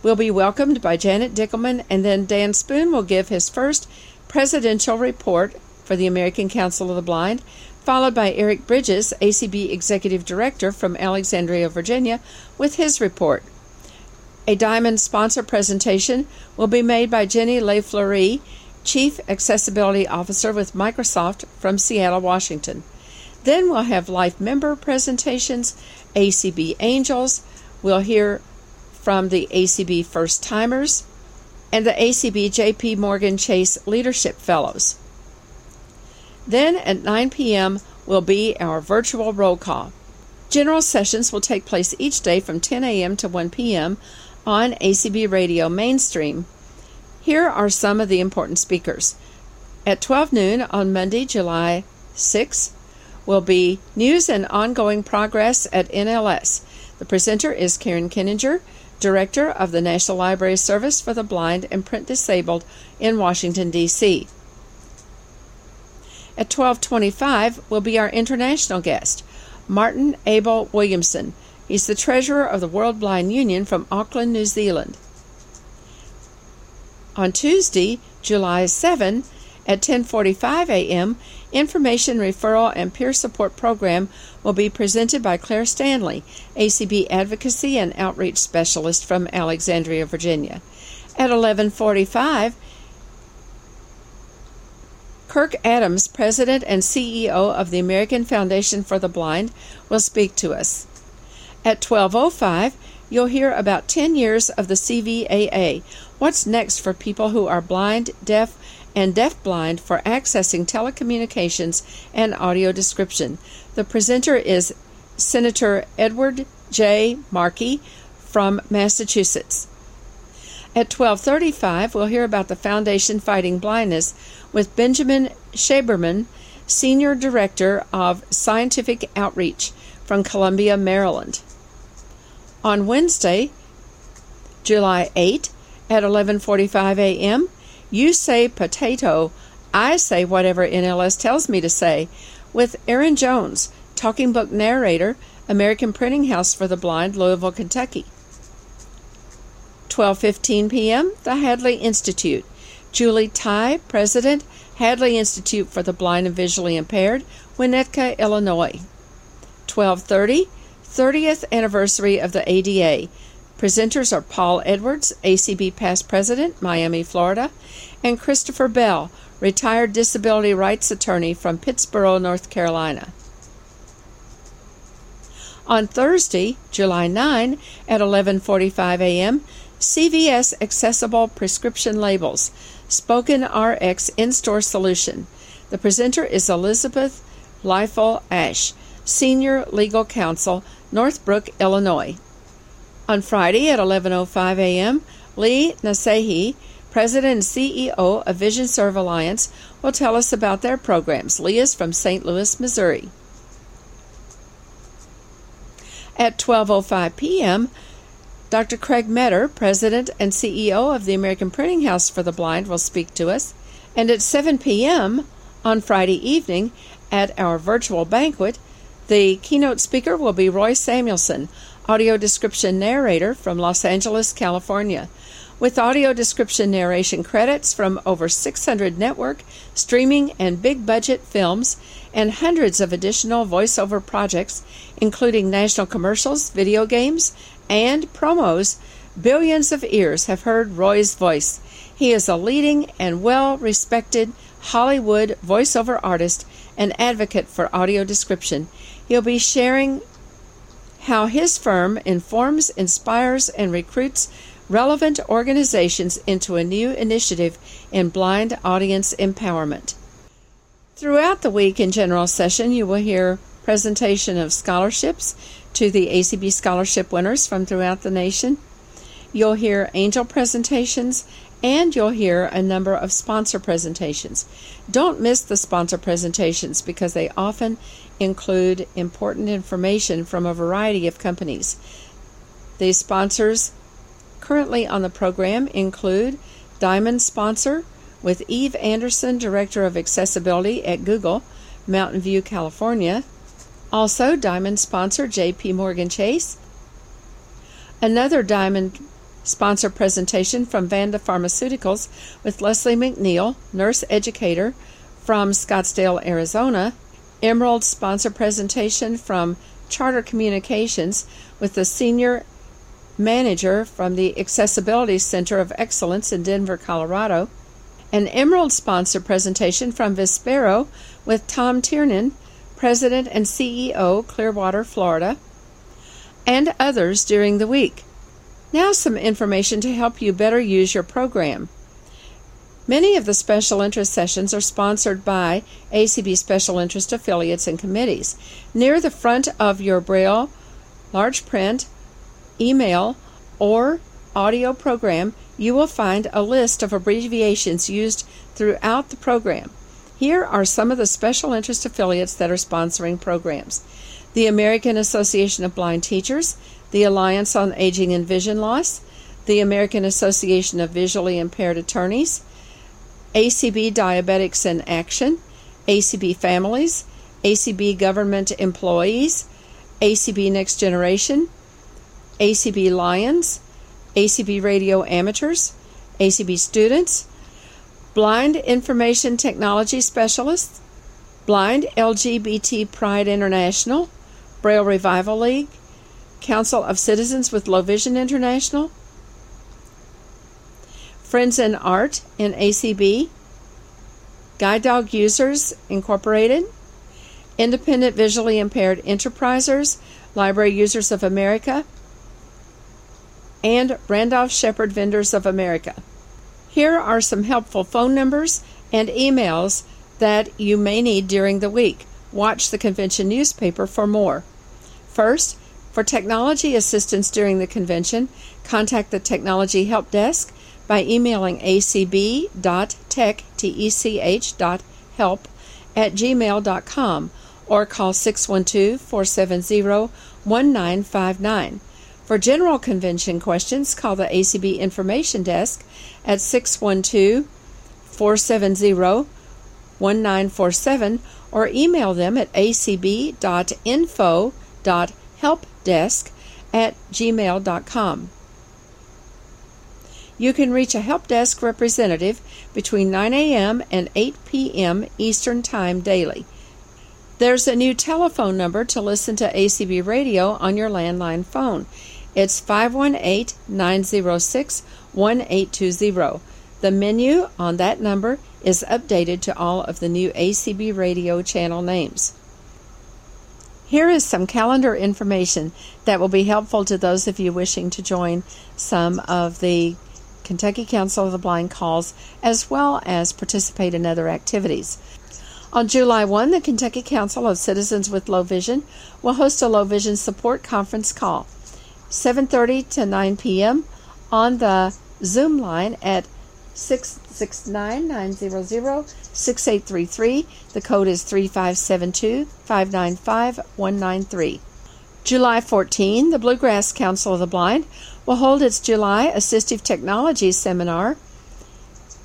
We'll be welcomed by Janet Dickelman, and then Dan Spoon will give his first presidential report for the American Council of the Blind, followed by Eric Bridges, ACB Executive Director from Alexandria, Virginia, with his report. A Diamond sponsor presentation will be made by Jenny Lay-Flurrie, Chief Accessibility Officer with Microsoft from Seattle, Washington. Then we'll have life member presentations, ACB Angels, we'll hear from the ACB First Timers, and the ACB JP Morgan Chase Leadership Fellows. Then at 9 p.m. will be our virtual roll call. General sessions will take place each day from 10 a.m. to 1 p.m. on ACB Radio Mainstream. Here are some of the important speakers. At 12 noon on Monday, July 6, will be News and Ongoing Progress at NLS. The presenter is Karen Keninger, Director of the National Library Service for the Blind and Print Disabled in Washington, D.C. At 1225 will be our international guest, Martin Abel Williamson. He's the treasurer of the World Blind Union from Auckland, New Zealand. On Tuesday, July 7, at 10:45 a.m., Information Referral and Peer Support Program will be presented by Claire Stanley, ACB Advocacy and Outreach Specialist from Alexandria, Virginia. At 11:45, Kirk Adams, President and CEO of the American Foundation for the Blind, will speak to us. At 12:05, you'll hear about 10 years of the CVAA. What's next for people who are blind, deaf, and deafblind for accessing telecommunications and audio description. The presenter is Senator Edward J. Markey from Massachusetts. At 12:35, we'll hear about the Foundation Fighting Blindness with Benjamin Shaberman, Senior Director of Scientific Outreach from Columbia, Maryland. On Wednesday, July 8 at 11:45 a.m., you say potato, I say whatever NLS tells me to say, with Aaron Jones, talking book narrator, American Printing House for the Blind, Louisville, Kentucky. 12:15 p.m. The Hadley Institute. Julie Tye, President, Hadley Institute for the Blind and Visually Impaired, Winnetka, Illinois. 12:30 30th anniversary of the ADA. Presenters are Paul Edwards, ACB past president, Miami, Florida, and Christopher Bell, retired disability rights attorney from Pittsboro, North Carolina. On Thursday, July 9 at 11:45 a.m., CVS Accessible Prescription Labels, Spoken RX in-store solution. The presenter is Elizabeth Leifel Ash, Senior Legal Counsel, Northbrook, Illinois. On Friday at 11:05 a.m., Lee Nasehi, President and CEO of Vision Serve Alliance, will tell us about their programs. Lee is from St. Louis, Missouri. At 12:05 p.m., Dr. Craig Meador, President and CEO of the American Printing House for the Blind, will speak to us. And at 7 p.m. on Friday evening, at our virtual banquet, The keynote speaker will be Roy Samuelson, audio description narrator from Los Angeles, California. With audio description narration credits from over 600 network, streaming, and big budget films, and hundreds of additional voiceover projects, including national commercials, video games, and promos, billions of ears have heard Roy's voice. He is a leading and well respected Hollywood voiceover artist and advocate for audio description. He'll be sharing how his firm informs, inspires, and recruits relevant organizations into a new initiative in blind audience empowerment. Throughout the week in general session, you will hear presentation of scholarships to the ACB scholarship winners from throughout the nation. You'll hear angel presentations and you'll hear a number of sponsor presentations. Don't miss the sponsor presentations because they often include important information from a variety of companies. These sponsors currently on the program include Diamond Sponsor with Eve Anderson, Director of Accessibility at Google, Mountain View, California. Also, Diamond Sponsor JP Morgan Chase. Another Diamond Sponsor presentation from Vanda Pharmaceuticals with Leslie McNeil, nurse educator from Scottsdale, Arizona. Emerald sponsor presentation from Charter Communications with the senior manager from the Accessibility Center of Excellence in Denver, Colorado. An Emerald sponsor presentation from Vispero with Tom Tiernan, President and CEO, Clearwater, Florida, and others during the week. Now, some information to help you better use your program. Many of the special interest sessions are sponsored by ACB special interest affiliates and committees. Near the front of your Braille, large print, email, or audio program, you will find a list of abbreviations used throughout the program. Here are some of the special interest affiliates that are sponsoring programs the American Association of Blind Teachers, the Alliance on Aging and Vision Loss, the American Association of Visually Impaired Attorneys, ACB Diabetics in Action, ACB Families, ACB Government Employees, ACB Next Generation, ACB Lions, ACB Radio Amateurs, ACB Students, Blind Information Technology Specialists, Blind LGBT Pride International, Braille Revival League, Council of Citizens with Low Vision International, Friends in Art in ACB, Guide Dog Users Incorporated, Independent Visually Impaired Enterprisers, Library Users of America, and Randolph-Sheppard Vendors of America. Here are some helpful phone numbers and emails that you may need during the week. Watch the convention newspaper for more. First, for technology assistance during the convention, contact the Technology Help Desk by emailing acb.tech.help at gmail.com or call 612 470 1959. For general convention questions, call the ACB Information Desk at 612 470 1947 or email them at acb.info.help helpdesk at gmail.com. You can reach a help desk representative between 9 a.m. and 8 p.m. Eastern Time daily. There's a new telephone number to listen to ACB radio on your landline phone. It's 518 906 1820. The menu on that number is updated to all of the new ACB radio channel names. Here is some calendar information that will be helpful to those of you wishing to join some of the Kentucky Council of the Blind calls as well as participate in other activities. On July 1, the Kentucky Council of Citizens with Low Vision will host a low vision support conference call, 7:30 to 9 p.m. on the Zoom line at 669 900 6833. The code is 3572 595 193. July 14, the Bluegrass Council of the Blind will hold its July Assistive Technology Seminar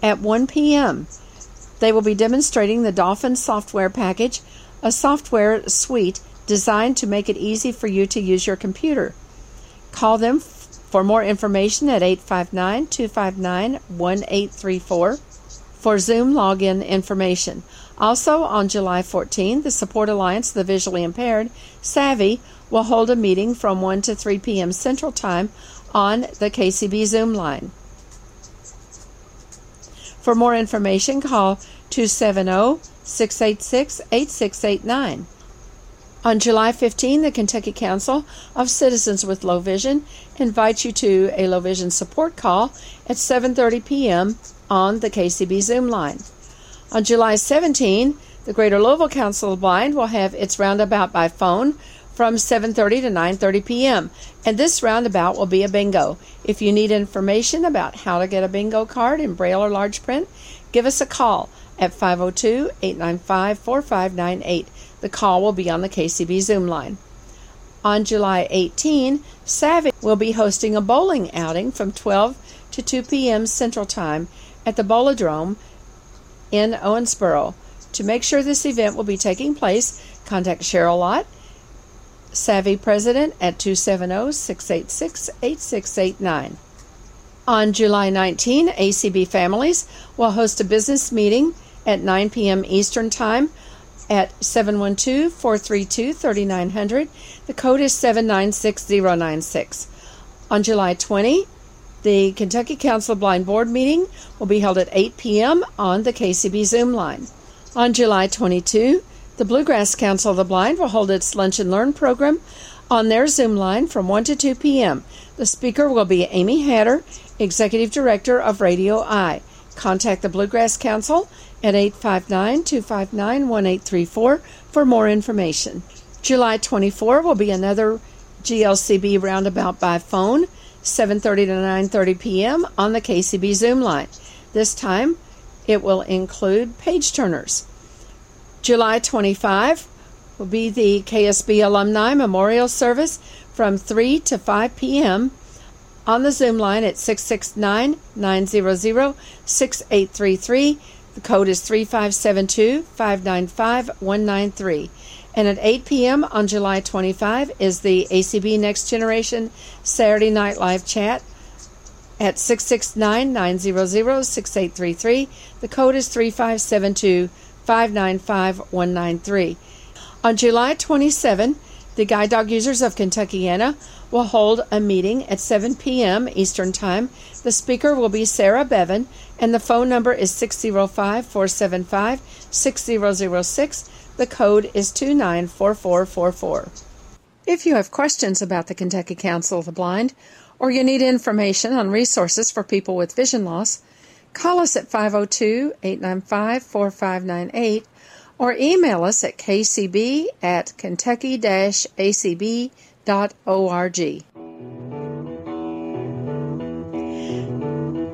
at 1 p.m. They will be demonstrating the Dolphin software package a software suite designed to make it easy for you to use your computer. Call them for more information at 859 259 1834 for Zoom login information. Also, on July 14, the Support Alliance of the Visually Impaired, SAVI, will hold a meeting from 1 to 3 p.m. Central Time on the KCB Zoom line. For more information, call 270 686 8689. On July 15, the Kentucky Council of Citizens with Low Vision invites you to a low vision support call at 7:30 p.m. on the KCB Zoom line. On July 17, the Greater Louisville Council of Blind will have its roundabout by phone from 7:30 to 9:30 p.m. and this roundabout will be a bingo. If you need information about how to get a bingo card in braille or large print, give us a call at 502-895-4598. The call will be on the KCB Zoom line. On July 18, SAVI will be hosting a bowling outing from 12 to 2 p.m. Central Time at the Bowladrome in Owensboro. To make sure this event will be taking place, contact Cheryl Lott, SAVI President, at 270 686 8689. On July 19, ACB Families will host a business meeting at 9 p.m. Eastern Time at 712 432 3900. The code is 796096. On July 20, the Kentucky Council of Blind Board meeting will be held at 8 p.m. on the KCB Zoom line. On July 22, the Bluegrass Council of the Blind will hold its Lunch and Learn program on their Zoom line from 1 to 2 p.m. The speaker will be Amy Hatter, Executive Director of Radio Eye. Contact the Bluegrass Council at 859 259 1834 for more information. July 24 will be another GLCB roundabout by phone, 7:30 to 9:30 p.m. on the KCB Zoom line. This time, it will include page turners. July 25 will be the KSB Alumni Memorial Service from 3 to 5 p.m. on the Zoom line at 669 900 6833 the code is 3572 595 193. And at 8 p.m. on July 25 is the ACB Next Generation Saturday Night Live Chat at 669 900 6833. The code is 3572 595 193. On July 27, the Guide Dog Users of Kentuckiana will hold a meeting at 7 p.m. Eastern Time. The speaker will be Sarah Bevan, and the phone number is 605 475 6006. The code is 294444. If you have questions about the Kentucky Council of the Blind, or you need information on resources for people with vision loss, call us at 502 895 4598 or email us at kcb at kentucky acb.org.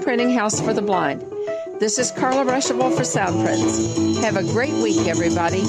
Printing House for the Blind. This is Carla Ruschival for Soundprints. Have a great week, everybody.